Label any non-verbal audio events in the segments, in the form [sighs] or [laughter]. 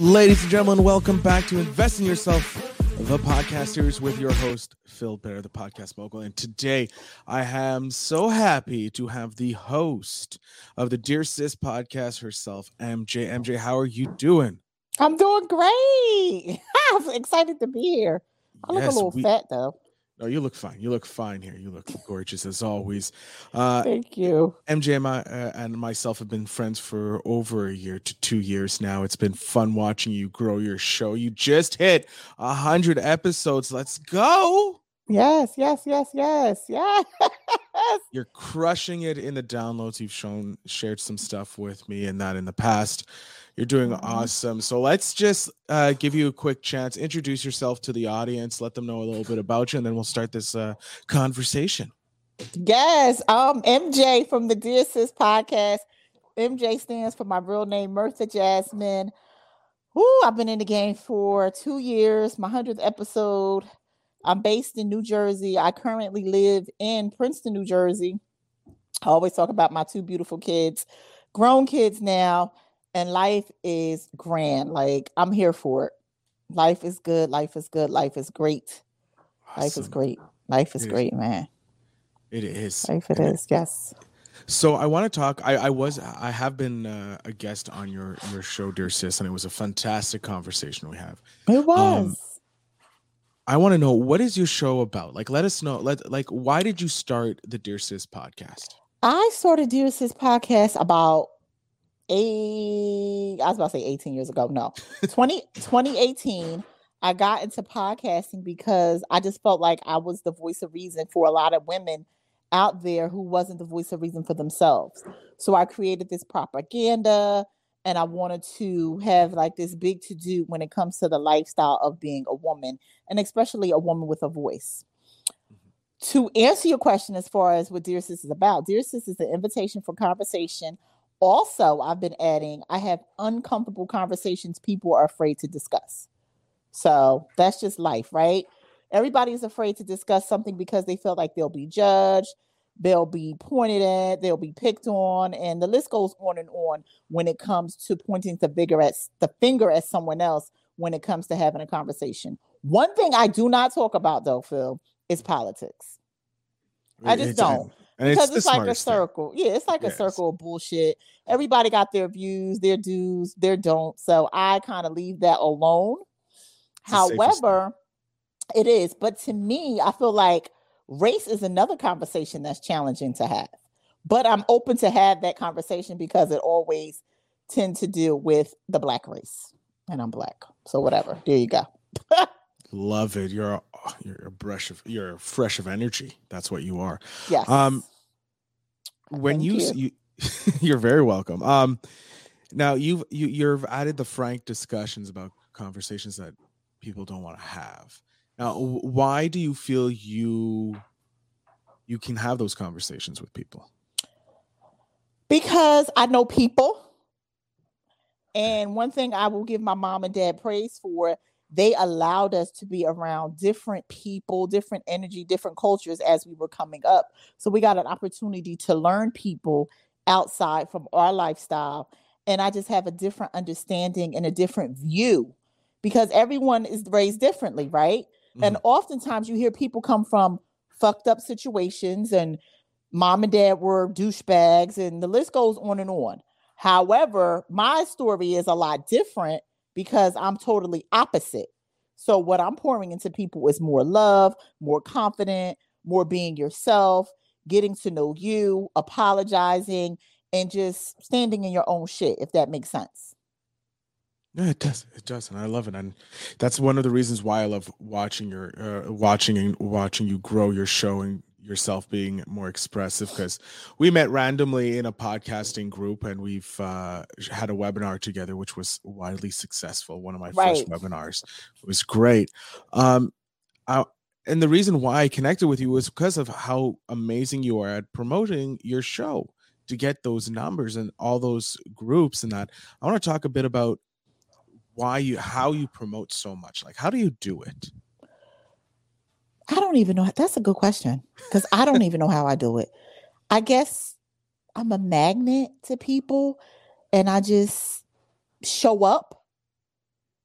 Ladies and gentlemen, welcome back to Invest in Yourself, the podcast series with your host, Phil Bear, the podcast mogul. And today I am so happy to have the host of the Dear Sis podcast herself, MJ. MJ, how are you doing? I'm doing great. [laughs] I'm excited to be here. I look yes, a little we, fat though. No, you look fine. You look fine here. You look gorgeous as always. Uh, Thank you. MJ and, my, uh, and myself have been friends for over a year to two years now. It's been fun watching you grow your show. You just hit a hundred episodes. Let's go. Yes, yes, yes, yes, yes. [laughs] You're crushing it in the downloads. You've shown shared some stuff with me and that in the past. You're doing mm-hmm. awesome. So let's just uh, give you a quick chance. Introduce yourself to the audience. Let them know a little bit about you, and then we'll start this uh, conversation. Yes, um, MJ from the Dear Sis podcast. MJ stands for my real name, Myrtha Jasmin. Whoo, I've been in the game for two years. My hundredth episode. I'm based in New Jersey. I currently live in Princeton, New Jersey. I always talk about my two beautiful kids, grown kids now and life is grand. Like I'm here for it. Life is good. Life is good. Life is great. Awesome. Life is great. Life is it great, man. It is. Life it and is. Yes. So I want to talk. I, I was I have been uh, a guest on your your show, dear sis, and it was a fantastic conversation we have. It um, was. Um, I want to know what is your show about? Like, let us know. Let like why did you start the Dear Sis podcast? I started Dear Sis podcast about eight, I was about to say 18 years ago. No, [laughs] 20, 2018, I got into podcasting because I just felt like I was the voice of reason for a lot of women out there who wasn't the voice of reason for themselves. So I created this propaganda and I wanted to have like this big to do when it comes to the lifestyle of being a woman and especially a woman with a voice. Mm-hmm. To answer your question as far as what Dear Sis is about, Dear Sis is an invitation for conversation also, I've been adding, I have uncomfortable conversations people are afraid to discuss. So that's just life, right? Everybody's afraid to discuss something because they feel like they'll be judged, they'll be pointed at, they'll be picked on, and the list goes on and on when it comes to pointing the finger at the finger at someone else when it comes to having a conversation. One thing I do not talk about though, Phil, is politics. I just don't. And because it's, it's like a circle. Thing. Yeah, it's like yes. a circle of bullshit. Everybody got their views, their do's, their don'ts. So I kind of leave that alone. It's However, it is. But to me, I feel like race is another conversation that's challenging to have. But I'm open to have that conversation because it always tend to deal with the black race. And I'm black. So whatever. There you go. [laughs] Love it. You're a, you're a brush of you're fresh of energy. That's what you are. Yes. Um when you, you. you [laughs] you're very welcome. Um now you've you you've added the frank discussions about conversations that people don't want to have. Now, why do you feel you you can have those conversations with people? Because I know people. And one thing I will give my mom and dad praise for they allowed us to be around different people, different energy, different cultures as we were coming up. So we got an opportunity to learn people outside from our lifestyle. And I just have a different understanding and a different view because everyone is raised differently, right? Mm-hmm. And oftentimes you hear people come from fucked up situations and mom and dad were douchebags and the list goes on and on. However, my story is a lot different because I'm totally opposite. So what I'm pouring into people is more love, more confident, more being yourself, getting to know you, apologizing, and just standing in your own shit, if that makes sense. Yeah, it does. It does, and I love it. And that's one of the reasons why I love watching your uh, watching and watching you grow your show and yourself being more expressive because we met randomly in a podcasting group and we've uh, had a webinar together which was widely successful one of my right. first webinars it was great um, I, and the reason why i connected with you was because of how amazing you are at promoting your show to get those numbers and all those groups and that i want to talk a bit about why you how you promote so much like how do you do it I don't even know. That's a good question because I don't even know how I do it. I guess I'm a magnet to people and I just show up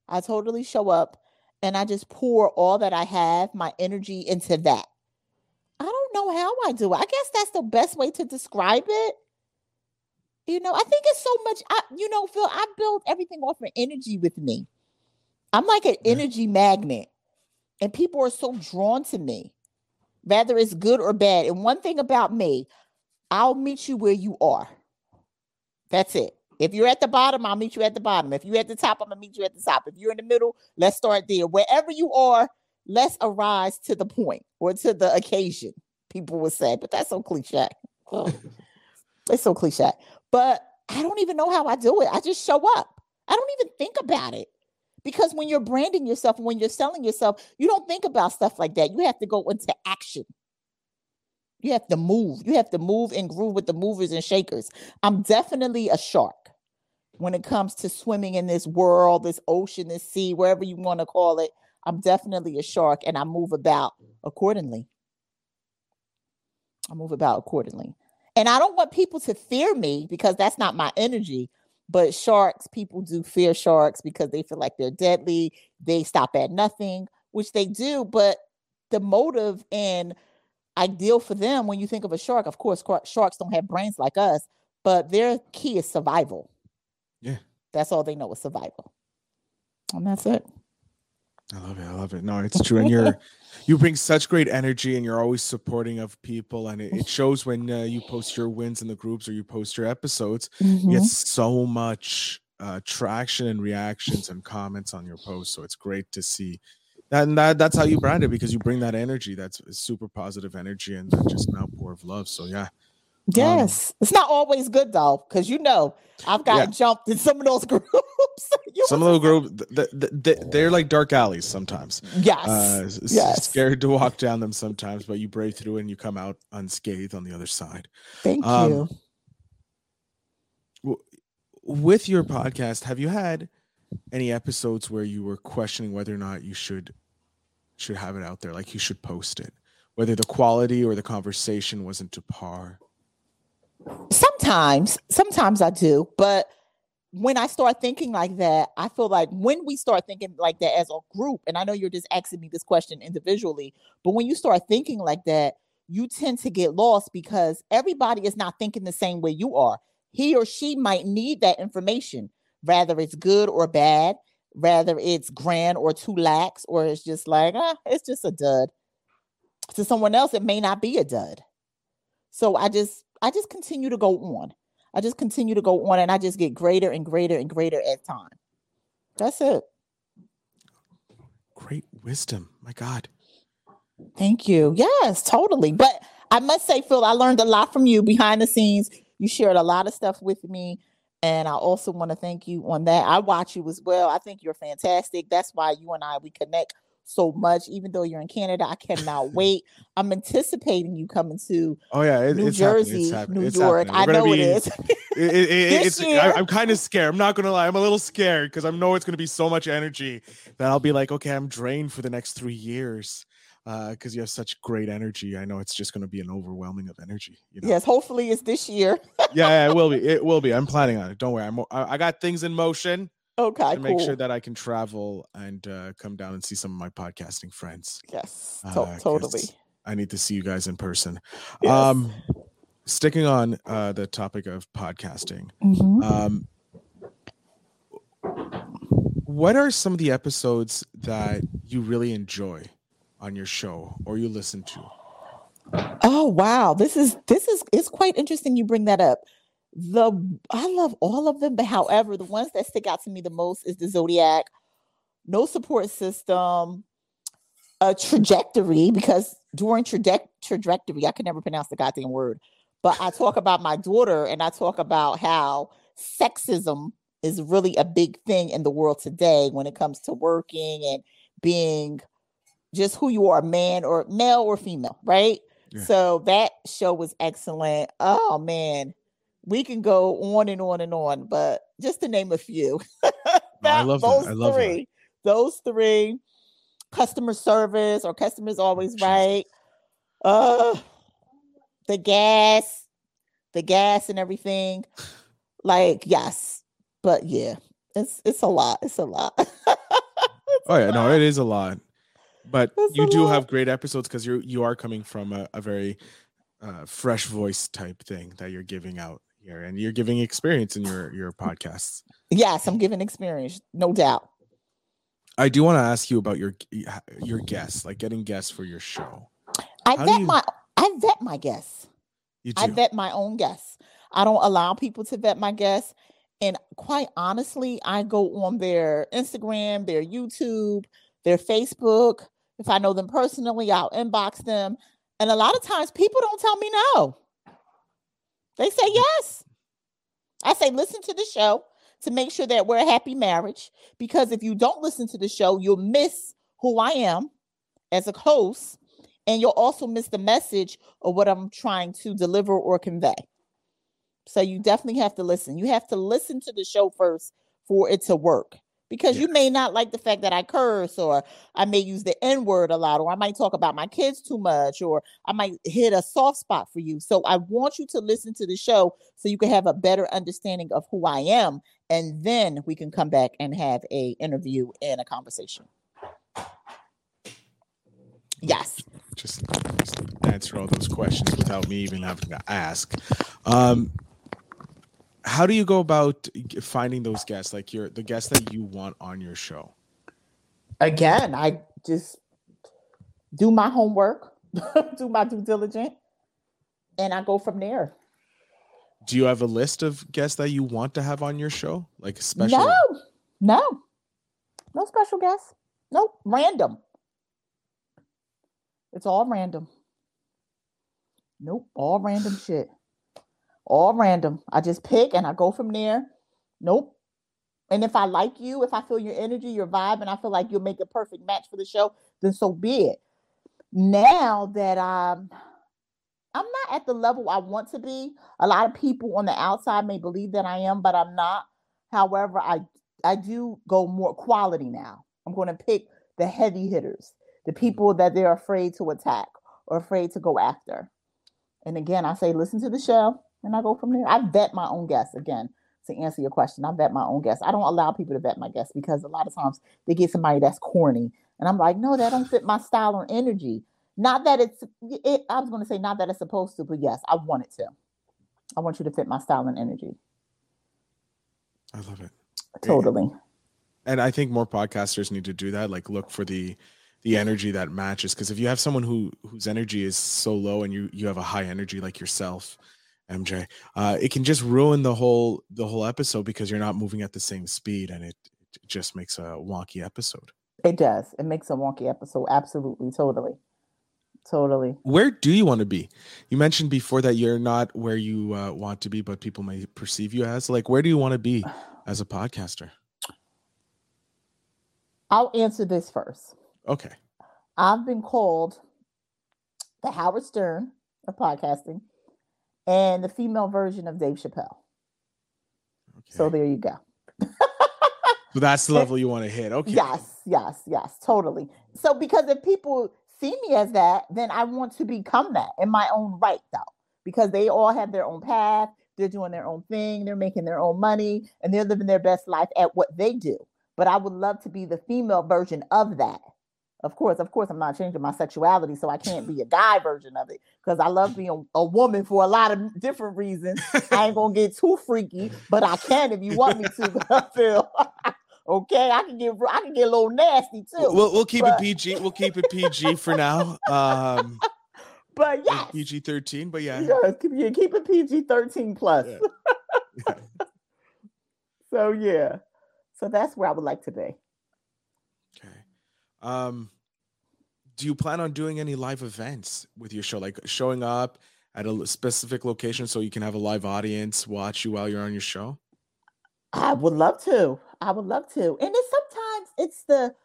I totally show up and I just pour all that I have, my energy into that. I don't know how I do it. I guess that's the best way to describe it. You know, I think it's so much. I, you know, Phil, I build everything off of energy with me. I'm like an energy magnet, and people are so drawn to me, whether it's good or bad. And one thing about me, I'll meet you where you are. That's it. If you're at the bottom, I'll meet you at the bottom. If you're at the top, I'm gonna meet you at the top. If you're in the middle, let's start there. Wherever you are, let's arise to the point or to the occasion. People would say, but that's so cliche. [laughs] it's so cliche. But I don't even know how I do it. I just show up. I don't even think about it. Because when you're branding yourself and when you're selling yourself, you don't think about stuff like that. You have to go into action. You have to move. You have to move and groove with the movers and shakers. I'm definitely a shark when it comes to swimming in this world, this ocean, this sea, wherever you want to call it. I'm definitely a shark and I move about accordingly. I move about accordingly. And I don't want people to fear me because that's not my energy. But sharks, people do fear sharks because they feel like they're deadly. They stop at nothing, which they do. But the motive and ideal for them when you think of a shark, of course, sharks don't have brains like us, but their key is survival. Yeah. That's all they know is survival. And that's it. I love it. I love it. No, it's true. And you're [laughs] you bring such great energy and you're always supporting of people and it, it shows when uh, you post your wins in the groups or you post your episodes mm-hmm. you get so much uh, traction and reactions and comments on your post so it's great to see and that, that's how you brand it because you bring that energy that's super positive energy and that just an outpour of love so yeah um, yes, um, it's not always good though, because you know I've got yeah. jumped in some of those [laughs] groups. [laughs] some of those groups, the, the, the, they're like dark alleys sometimes. Yes, uh, yes. Scared to walk down them sometimes, but you brave through and you come out unscathed on the other side. Thank um, you. W- with your podcast, have you had any episodes where you were questioning whether or not you should should have it out there, like you should post it, whether the quality or the conversation wasn't to par? Sometimes, sometimes I do, but when I start thinking like that, I feel like when we start thinking like that as a group, and I know you're just asking me this question individually, but when you start thinking like that, you tend to get lost because everybody is not thinking the same way you are. He or she might need that information, whether it's good or bad, whether it's grand or too lax, or it's just like, ah, it's just a dud. To someone else, it may not be a dud. So I just I just continue to go on. I just continue to go on and I just get greater and greater and greater at time. That's it. Great wisdom. My God. Thank you. Yes, totally. But I must say, Phil, I learned a lot from you behind the scenes. You shared a lot of stuff with me. And I also want to thank you on that. I watch you as well. I think you're fantastic. That's why you and I we connect so much. Even though you're in Canada, I cannot [laughs] wait. I'm anticipating you coming to oh yeah, it, New Jersey, happening. New it's York. I know be, [laughs] it is. it, I, I'm kind of scared. I'm not gonna lie. I'm a little scared because I know it's gonna be so much energy that I'll be like, okay, I'm drained for the next three years because uh, you have such great energy. I know it's just going to be an overwhelming of energy. You know? Yes, hopefully it's this year. yeah, yeah, it will be. [laughs] It will be. I'm planning on it. Don't worry. I'm. I got things in motion. Okay, to make sure that I can travel and uh, come down and see some of my podcasting friends. Yes, to- uh, totally. I need to see you guys in person. Yes. Um, sticking on uh, the topic of podcasting, mm-hmm. um, what are some of the episodes that you really enjoy on your show or you listen to? Oh wow, this is this is it's quite interesting you bring that up the I love all of them, but however, the ones that stick out to me the most is the Zodiac, no support system, a trajectory, because during traje- trajectory, I can never pronounce the goddamn word, but I talk about my daughter and I talk about how sexism is really a big thing in the world today when it comes to working and being just who you are, man or male or female, right? Yeah. So that show was excellent. Oh man, we can go on and on and on, but just to name a few. [laughs] that, I love those that. I love three. That. Those three. Customer service or customers always right. Uh the gas, the gas and everything. Like, yes. But yeah, it's it's a lot. It's a lot. [laughs] oh yeah, no, it is a lot. But That's you do lot. have great episodes because you're you are coming from a, a very uh, fresh voice type thing that you're giving out here, and you're giving experience in your your podcasts. Yes, I'm giving experience, no doubt. I do want to ask you about your your guests, like getting guests for your show. I How vet you- my I vet my guests. You I vet my own guests. I don't allow people to vet my guests. And quite honestly, I go on their Instagram, their YouTube, their Facebook. If I know them personally, I'll inbox them. And a lot of times people don't tell me no. They say yes. I say, listen to the show to make sure that we're a happy marriage. Because if you don't listen to the show, you'll miss who I am as a host. And you'll also miss the message of what I'm trying to deliver or convey. So you definitely have to listen. You have to listen to the show first for it to work. Because you may not like the fact that I curse or I may use the N word a lot, or I might talk about my kids too much, or I might hit a soft spot for you. So I want you to listen to the show so you can have a better understanding of who I am. And then we can come back and have a interview and a conversation. Yes. just, just answer all those questions without me even having to ask. Um, how do you go about finding those guests, like your the guests that you want on your show? again, I just do my homework, [laughs] do my due diligence, and I go from there. Do you have a list of guests that you want to have on your show, like special? No, no, no special guests. Nope, random. It's all random. Nope, all random shit. All random. I just pick and I go from there. Nope. And if I like you, if I feel your energy, your vibe, and I feel like you'll make a perfect match for the show, then so be it. Now that I'm I'm not at the level I want to be. A lot of people on the outside may believe that I am, but I'm not. However, I I do go more quality now. I'm going to pick the heavy hitters, the people that they're afraid to attack or afraid to go after. And again, I say listen to the show and I go from there. I vet my own guests again to answer your question. I vet my own guests. I don't allow people to vet my guests because a lot of times they get somebody that's corny. And I'm like, no, that don't fit my style or energy. Not that it's it, I was gonna say not that it's supposed to, but yes, I want it to. I want you to fit my style and energy. I love it. Totally. and I think more podcasters need to do that. Like look for the the energy that matches. Because if you have someone who whose energy is so low and you you have a high energy like yourself, MJ, uh, it can just ruin the whole the whole episode because you're not moving at the same speed, and it, it just makes a wonky episode. It does. It makes a wonky episode. Absolutely. Totally. Totally. Where do you want to be? You mentioned before that you're not where you uh, want to be, but people may perceive you as. Like, where do you want to be [sighs] as a podcaster? I'll answer this first. Okay. I've been called the Howard Stern of podcasting and the female version of Dave Chappelle. okay. So there you go. [laughs] So that's the level you want to hit. Okay. Yes, yes, yes, totally. So because if people see me as that, then I want to become that in my own right, though, because they all have their own path. They're doing their own thing. They're making their own money, and they're living their best life at what they do. But I would love to be the female version of that. Of course, of course, I'm not changing my sexuality, so I can't be a guy version of it because I love being a, woman for a lot of different reasons. I ain't gonna get too freaky, but I can if you want me to. [laughs] Feel [laughs] okay. I can get I can get a little nasty too. We'll we'll keep but- it PG. [laughs] We'll keep it PG for now. Um, but yes, PG thirteen. But yeah, yes, keep, yeah, keep it PG thirteen plus. Yeah. Yeah. so yeah, so that's where I would like to be. Okay. Um, do you plan on doing any live events with your show, like showing up at a specific location so you can have a live audience watch you while you're on your show? I would love to. I would love to. And it's sometimes it's the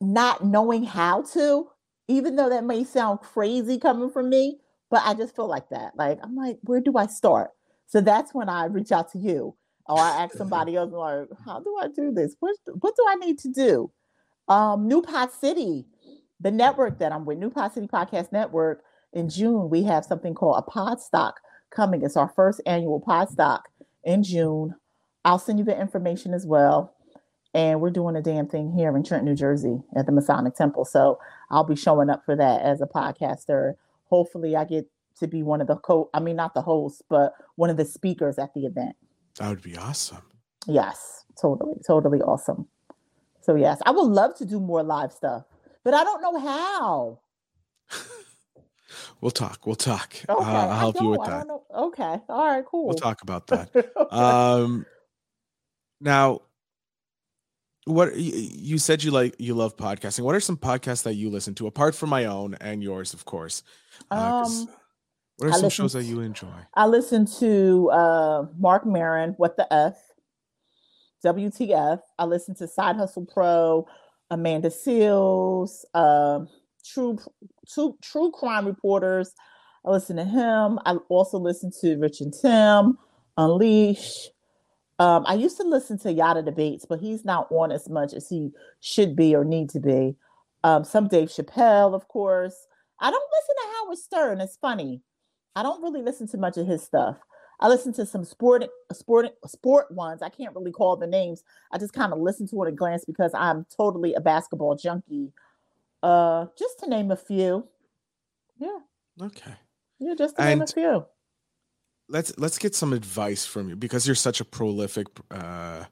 not knowing how to, even though that may sound crazy coming from me, but I just feel like that. Like I'm like, where do I start? So that's when I reach out to you. Or I ask [laughs] somebody else, like, how do I do this? What what do I need to do? Um, New Pod City, the network that I'm with, New Pod City Podcast Network, in June, we have something called a pod stock coming. It's our first annual pod stock in June. I'll send you the information as well. and we're doing a damn thing here in Trenton, New Jersey at the Masonic Temple. So I'll be showing up for that as a podcaster. Hopefully, I get to be one of the co I mean, not the host, but one of the speakers at the event. That would be awesome. Yes, totally, totally awesome. So, yes, I would love to do more live stuff, but I don't know how. [laughs] we'll talk. We'll talk. Okay, uh, I'll help you with that. Okay. All right, cool. We'll talk about that. [laughs] um, now, what you said you like you love podcasting what are some podcasts that you listen to apart from my own and yours of course uh, um what are I some shows that you enjoy i listen to uh marc maron what the f wtf i listen to side hustle pro amanda Seales, uh, true true true crime reporters i listen to him i also listen to rich and tim unleash um, I used to listen to Yada debates, but he's not on as much as he should be or need to be. Um, some Dave Chappelle, of course. I don't listen to Howard Stern. It's funny. I don't really listen to much of his stuff. I listen to some sport, sport, sport ones. I can't really call the names. I just kind of listen to it at a glance because I'm totally a basketball junkie. Uh, just to name a few. Yeah. Okay. Yeah, just to and name a few let's let's get some advice from you because you're such a prolific uh,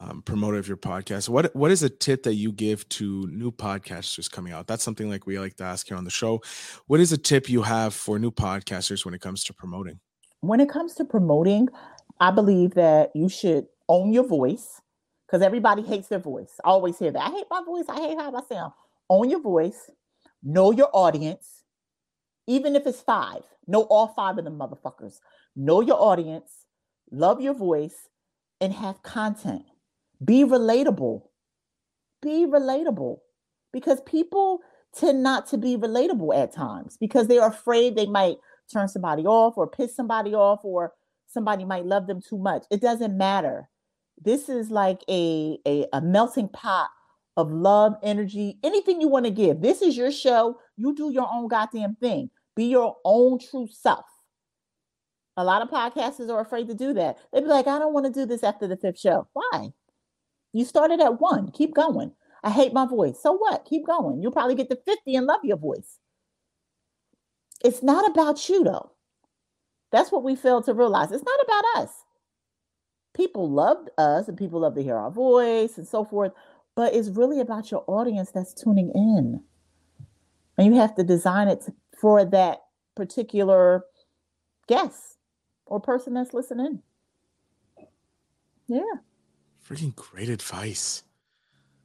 um, promoter of your podcast. What what is a tip that you give to new podcasters coming out? That's something like we like to ask here on the show. What is a tip you have for new podcasters when it comes to promoting? When it comes to promoting, I believe that you should own your voice because everybody hates their voice. I always hear that. I hate my voice. I hate how I sound. Own your voice. Know your audience, even if it's five. Know all five of them motherfuckers know your audience, love your voice, and have content. Be relatable. Be relatable because people tend not to be relatable at times because they're afraid they might turn somebody off or piss somebody off or somebody might love them too much. It doesn't matter. This is like a, a, a melting pot of love, energy, anything you want to give. This is your show. You do your own goddamn thing. Be your own true self. A lot of podcasters are afraid to do that. They'd be like, I don't want to do this after the fifth show. Why? You started at one. Keep going. I hate my voice. So what? Keep going. You'll probably get to 50 and love your voice. It's not about you, though. That's what we fail to realize. It's not about us. People loved us and people love to hear our voice and so forth, but it's really about your audience that's tuning in. And you have to design it for that particular guest or person that's listening. Yeah. Freaking great advice.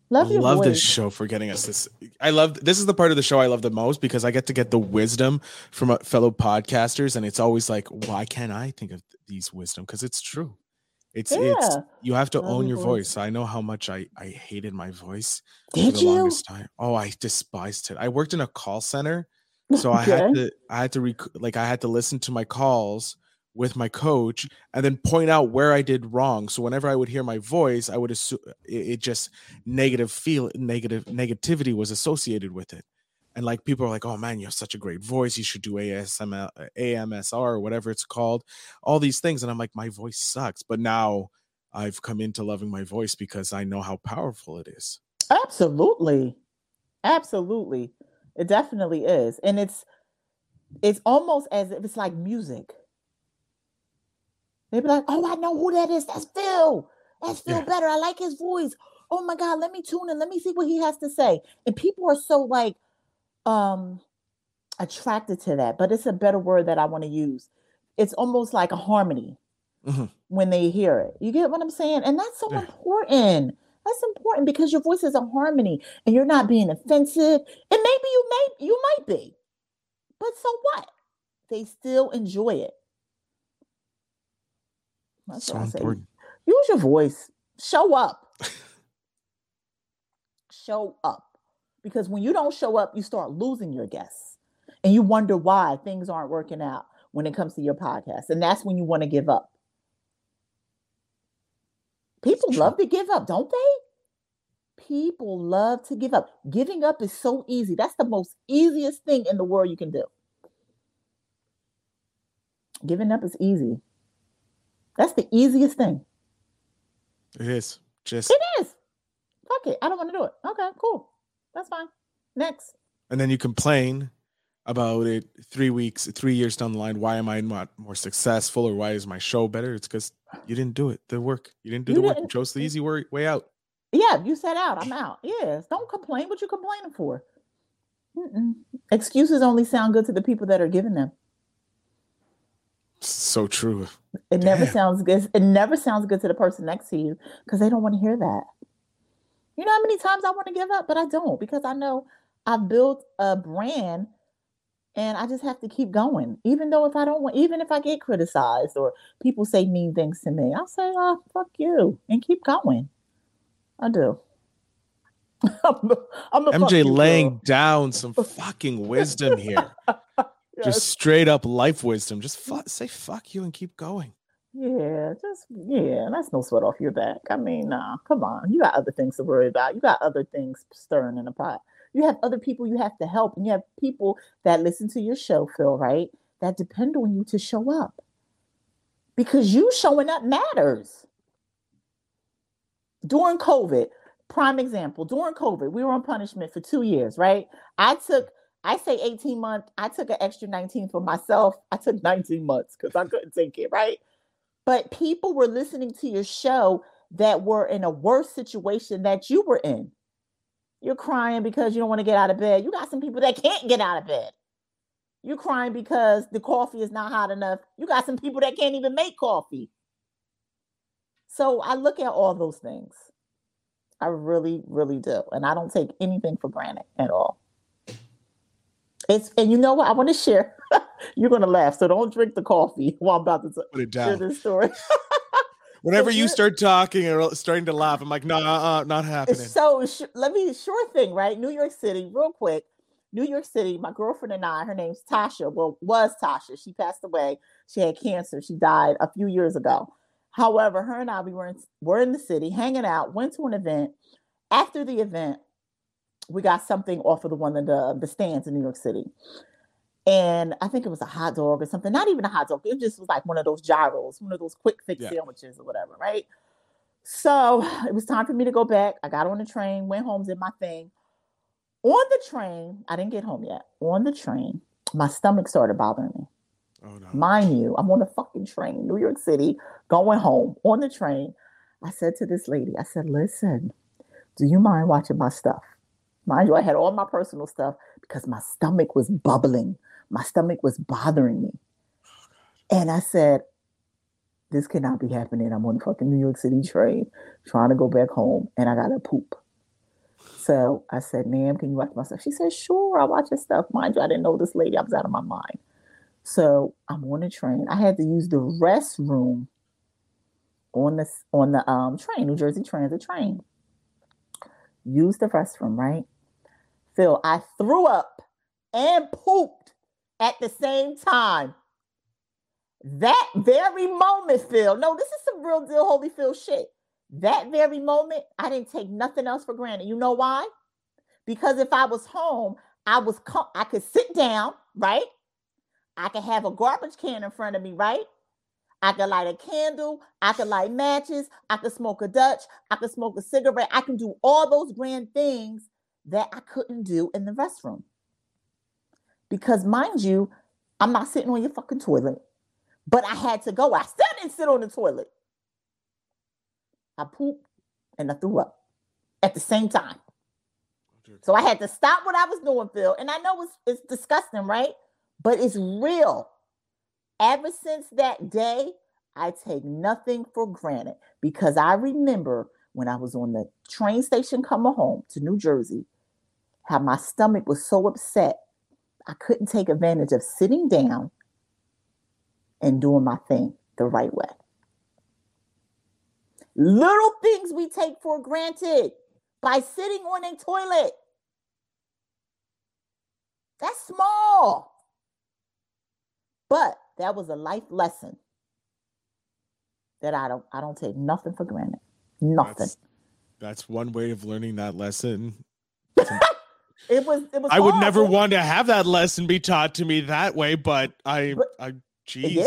Love I love voice. this show for getting us this. I love this is the part of the show I love the most because I get to get the wisdom from uh, fellow podcasters, and it's always like, why can't I think of these wisdom? Because it's true. It's yeah. it's you have to love own your voice. voice. I know how much I I hated my voice Did for the you? longest time. Oh, I despised it. I worked in a call center, [laughs] so I had to I had to rec- like I had to listen to my calls with my coach and then point out where I did wrong. So whenever I would hear my voice, I would assume it, just negative feel negative negativity was associated with it. And like people are like, "Oh man, you have such a great voice. You should do ASMR, AMSR or whatever it's called." All these things, and I'm like, my voice sucks. But now I've come into loving my voice because I know how powerful it is. Absolutely, absolutely, it definitely is, and it's it's almost as if it's like music They'd be like, oh, I know who that is. That's Phil. That's Phil yeah. Better. I like his voice. Oh my God, let me tune in. Let me see what he has to say. And people are so like um attracted to that, but it's a better word that I want to use. It's almost like a harmony mm-hmm. when they hear it. You get what I'm saying? And that's so yeah. important. That's important because your voice is a harmony and you're not being offensive. And maybe you may you might be. But so what? They still enjoy it. That's so important. Use your voice. Show up. [laughs] show up. Because when you don't show up, you start losing your guests. And you wonder why things aren't working out when it comes to your podcast. And that's when you want to give up. People love to give up, don't they? People love to give up. Giving up is so easy. That's the most easiest thing in the world you can do. Giving up is easy. That's the easiest thing. It is. Just it is. fuck it. I don't want to do it. Okay, cool. That's fine. Next. And then you complain about it three weeks, three years down the line. Why am I not more successful or why is my show better? It's because you didn't do it, the work. You didn't do You the work. You chose the easy way, way out. Yeah, you said out. I'm out. Yes. Don't complain. What you complaining for? Mm-mm. Excuses only sound good to the people that are giving them. So true. It never sounds good. It never sounds good to the person next to you because they don't want to hear that. You know how many times I want to give up, but I don't because I know I've built a brand and I just have to keep going. Even though if I don't want, even if I get criticized or people say mean things to me, I'll say, oh, fuck you and keep going. I do. [laughs] I'm a, I'm a MJ girl. laying down some [laughs] fucking wisdom here. [laughs] Yes. Just straight up life wisdom. Just fu- say fuck you and keep going. Yeah, just yeah, that's no sweat off your back. I mean, nah, come on. You got other things to worry about. You got other things stirring in the pot. You have other people you have to help, and you have people that listen to your show, Phil, right? That depend on you to show up. Because you showing up matters. During COVID, prime example, during COVID, we were on punishment for two years, right? I took I say 18 months. I took an extra 19 for myself. I took 19 months because I couldn't take it, right? But people were listening to your show that were in a worse situation that you were in. You're crying because you don't want to get out of bed. You got some people that can't get out of bed. You're crying because the coffee is not hot enough. You got some people that can't even make coffee. So I look at all those things. I really, really do. And I don't take anything for granted at all. It's and you know what I want to share. [laughs] You're gonna laugh, so don't drink the coffee [laughs] while I'm about to Put it share down. this story. [laughs] Whenever you start talking and starting to laugh, I'm like, no, uh, uh, not happening. so sh- let me sure thing, right? New York City, real quick. New York City, my girlfriend and I, her name's Tasha. Well, was Tasha. She passed away. She had cancer. She died a few years ago. However, her and I, we were in, were in the city hanging out, went to an event. After the event, we got something off of the one of the, um, the stands in New York City. And I think it was a hot dog or something. Not even a hot dog. It just was like one of those gyros, one of those quick fix Yeah. sandwiches or whatever, right? So it was time for me to go back. I got on the train, went home, did my thing. On the train, I didn't get home yet. On the train, my stomach started bothering me. oh no. Mind you, I'm on the fucking train, New York City, going home on the train. I said to this lady, I said, listen, do you mind watching my stuff? Mind you, I had all my personal stuff because my stomach was bubbling. My stomach was bothering me. And I said, this cannot be happening. I'm on the fucking New York City train trying to go back home and I gotta poop. So I said, ma'am, can you watch my stuff? She said, sure, I'll watch your stuff. Mind you, I didn't know this lady. I was out of my mind. So I'm on the train. I had to use the restroom on the on the um train, New Jersey Transit train. Use the restroom, right? Phil, I threw up and pooped at the same time. That very moment, Phil. No, this is some real deal Holyfield shit. That very moment, I didn't take nothing else for granted. You know why? Because if I was home, I was com- I could sit down, right? I could have a garbage can in front of me, right? I could light a candle. I could light matches. I could smoke a Dutch. I could smoke a cigarette. I can do all those grand things that I couldn't do in the restroom. Because, mind you, I'm not sitting on your fucking toilet, but I had to go. I still didn't sit on the toilet. I pooped and I threw up at the same time. So I had to stop what I was doing, Phil. And I know it's, it's disgusting, right? But it's real. Ever since that day, I take nothing for granted because I remember when I was on the train station coming home to New Jersey, how my stomach was so upset. I couldn't take advantage of sitting down and doing my thing the right way. Little things we take for granted by sitting on a toilet. That's small. But that was a life lesson that I don't I don't take nothing for granted. Nothing. That's, that's one way of learning that lesson. [laughs] it was it was I would never want to have that lesson be taught to me that way, but I, But- I, geez, Yeah.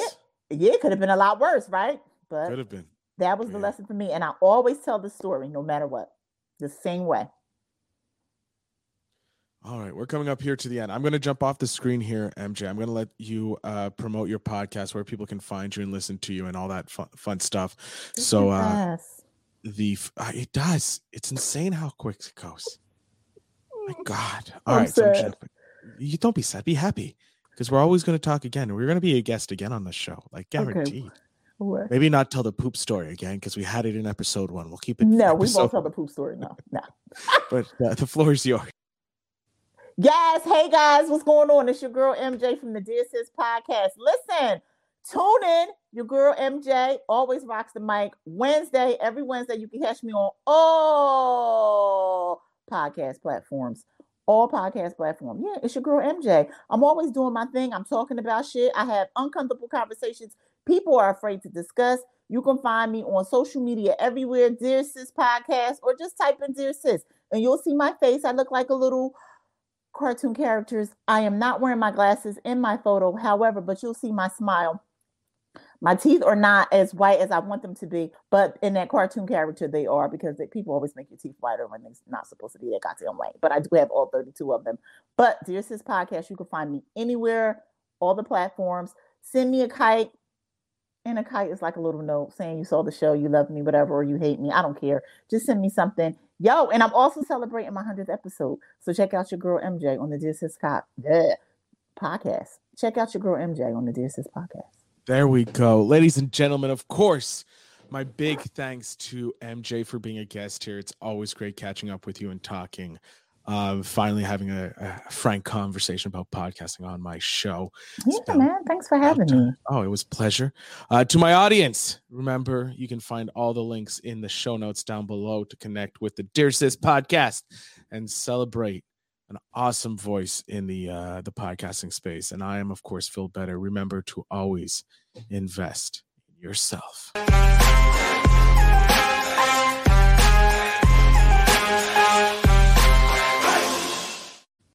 Yeah, it could have been a lot worse, right? But could have been. that was the lesson for me. And I always tell the story no matter what. The same way. All right, we're coming up here to the end. I'm going to jump off the screen here, MJ. I'm going to let you uh, promote your podcast where people can find you and listen to you and all that fun, fun stuff. This so, uh, the uh, it does. It's insane how quick it goes. My [laughs] God. All I'm right, so. You don't be sad. Be happy because we're always going to talk again. We're going to be a guest again on the show, like Okay. guaranteed. What? Maybe not tell the poop story again because we had it in episode one. We'll keep it. No, we won't tell the poop story. No, [laughs] no. But uh, the floor is yours. Yes. Hey guys, what's going on? It's your girl MJ from the Dear Sis podcast. Listen, tune in. Your girl MJ always rocks the mic. Wednesday, every Wednesday, you can catch me on all podcast platforms. All podcast platforms. Yeah, it's your girl MJ. I'm always doing my thing. I'm talking about shit. I have uncomfortable conversations people are afraid to discuss. You can find me on social media everywhere, Dear Sis Podcast, or just type in Dear Sis, and you'll see my face. I look like a little cartoon characters. I am not wearing my glasses in my photo, however, but you'll see my smile. My teeth are not as white as I want them to be, but in that cartoon character, they are because they, people always make your teeth whiter when they're not supposed to be that goddamn white. But I do have all 32 of them. But Dear Sis Podcast, you can find me anywhere, all the platforms. Send me a kite. And a kite is like a little note saying you saw the show, you love me, whatever, or you hate me. I don't care. Just send me something. Yo, and I'm also celebrating my 100th episode. So check out your girl MJ on the Dear Sis Co- yeah, podcast. Check out your girl MJ on the Dear Sis podcast. There we go. Ladies and gentlemen, of course, my big thanks to MJ for being a guest here. It's always great catching up with you and talking. Uh, finally, having a, a frank conversation about podcasting on my show. Yeah, been man. Thanks for having me. Oh, it was a pleasure. Uh, to my audience, remember you can find all the links in the show notes down below to connect with the Dear Sis podcast and celebrate an awesome voice in the uh, the podcasting space. And I am, of course, Phil Better. Remember to always invest in yourself.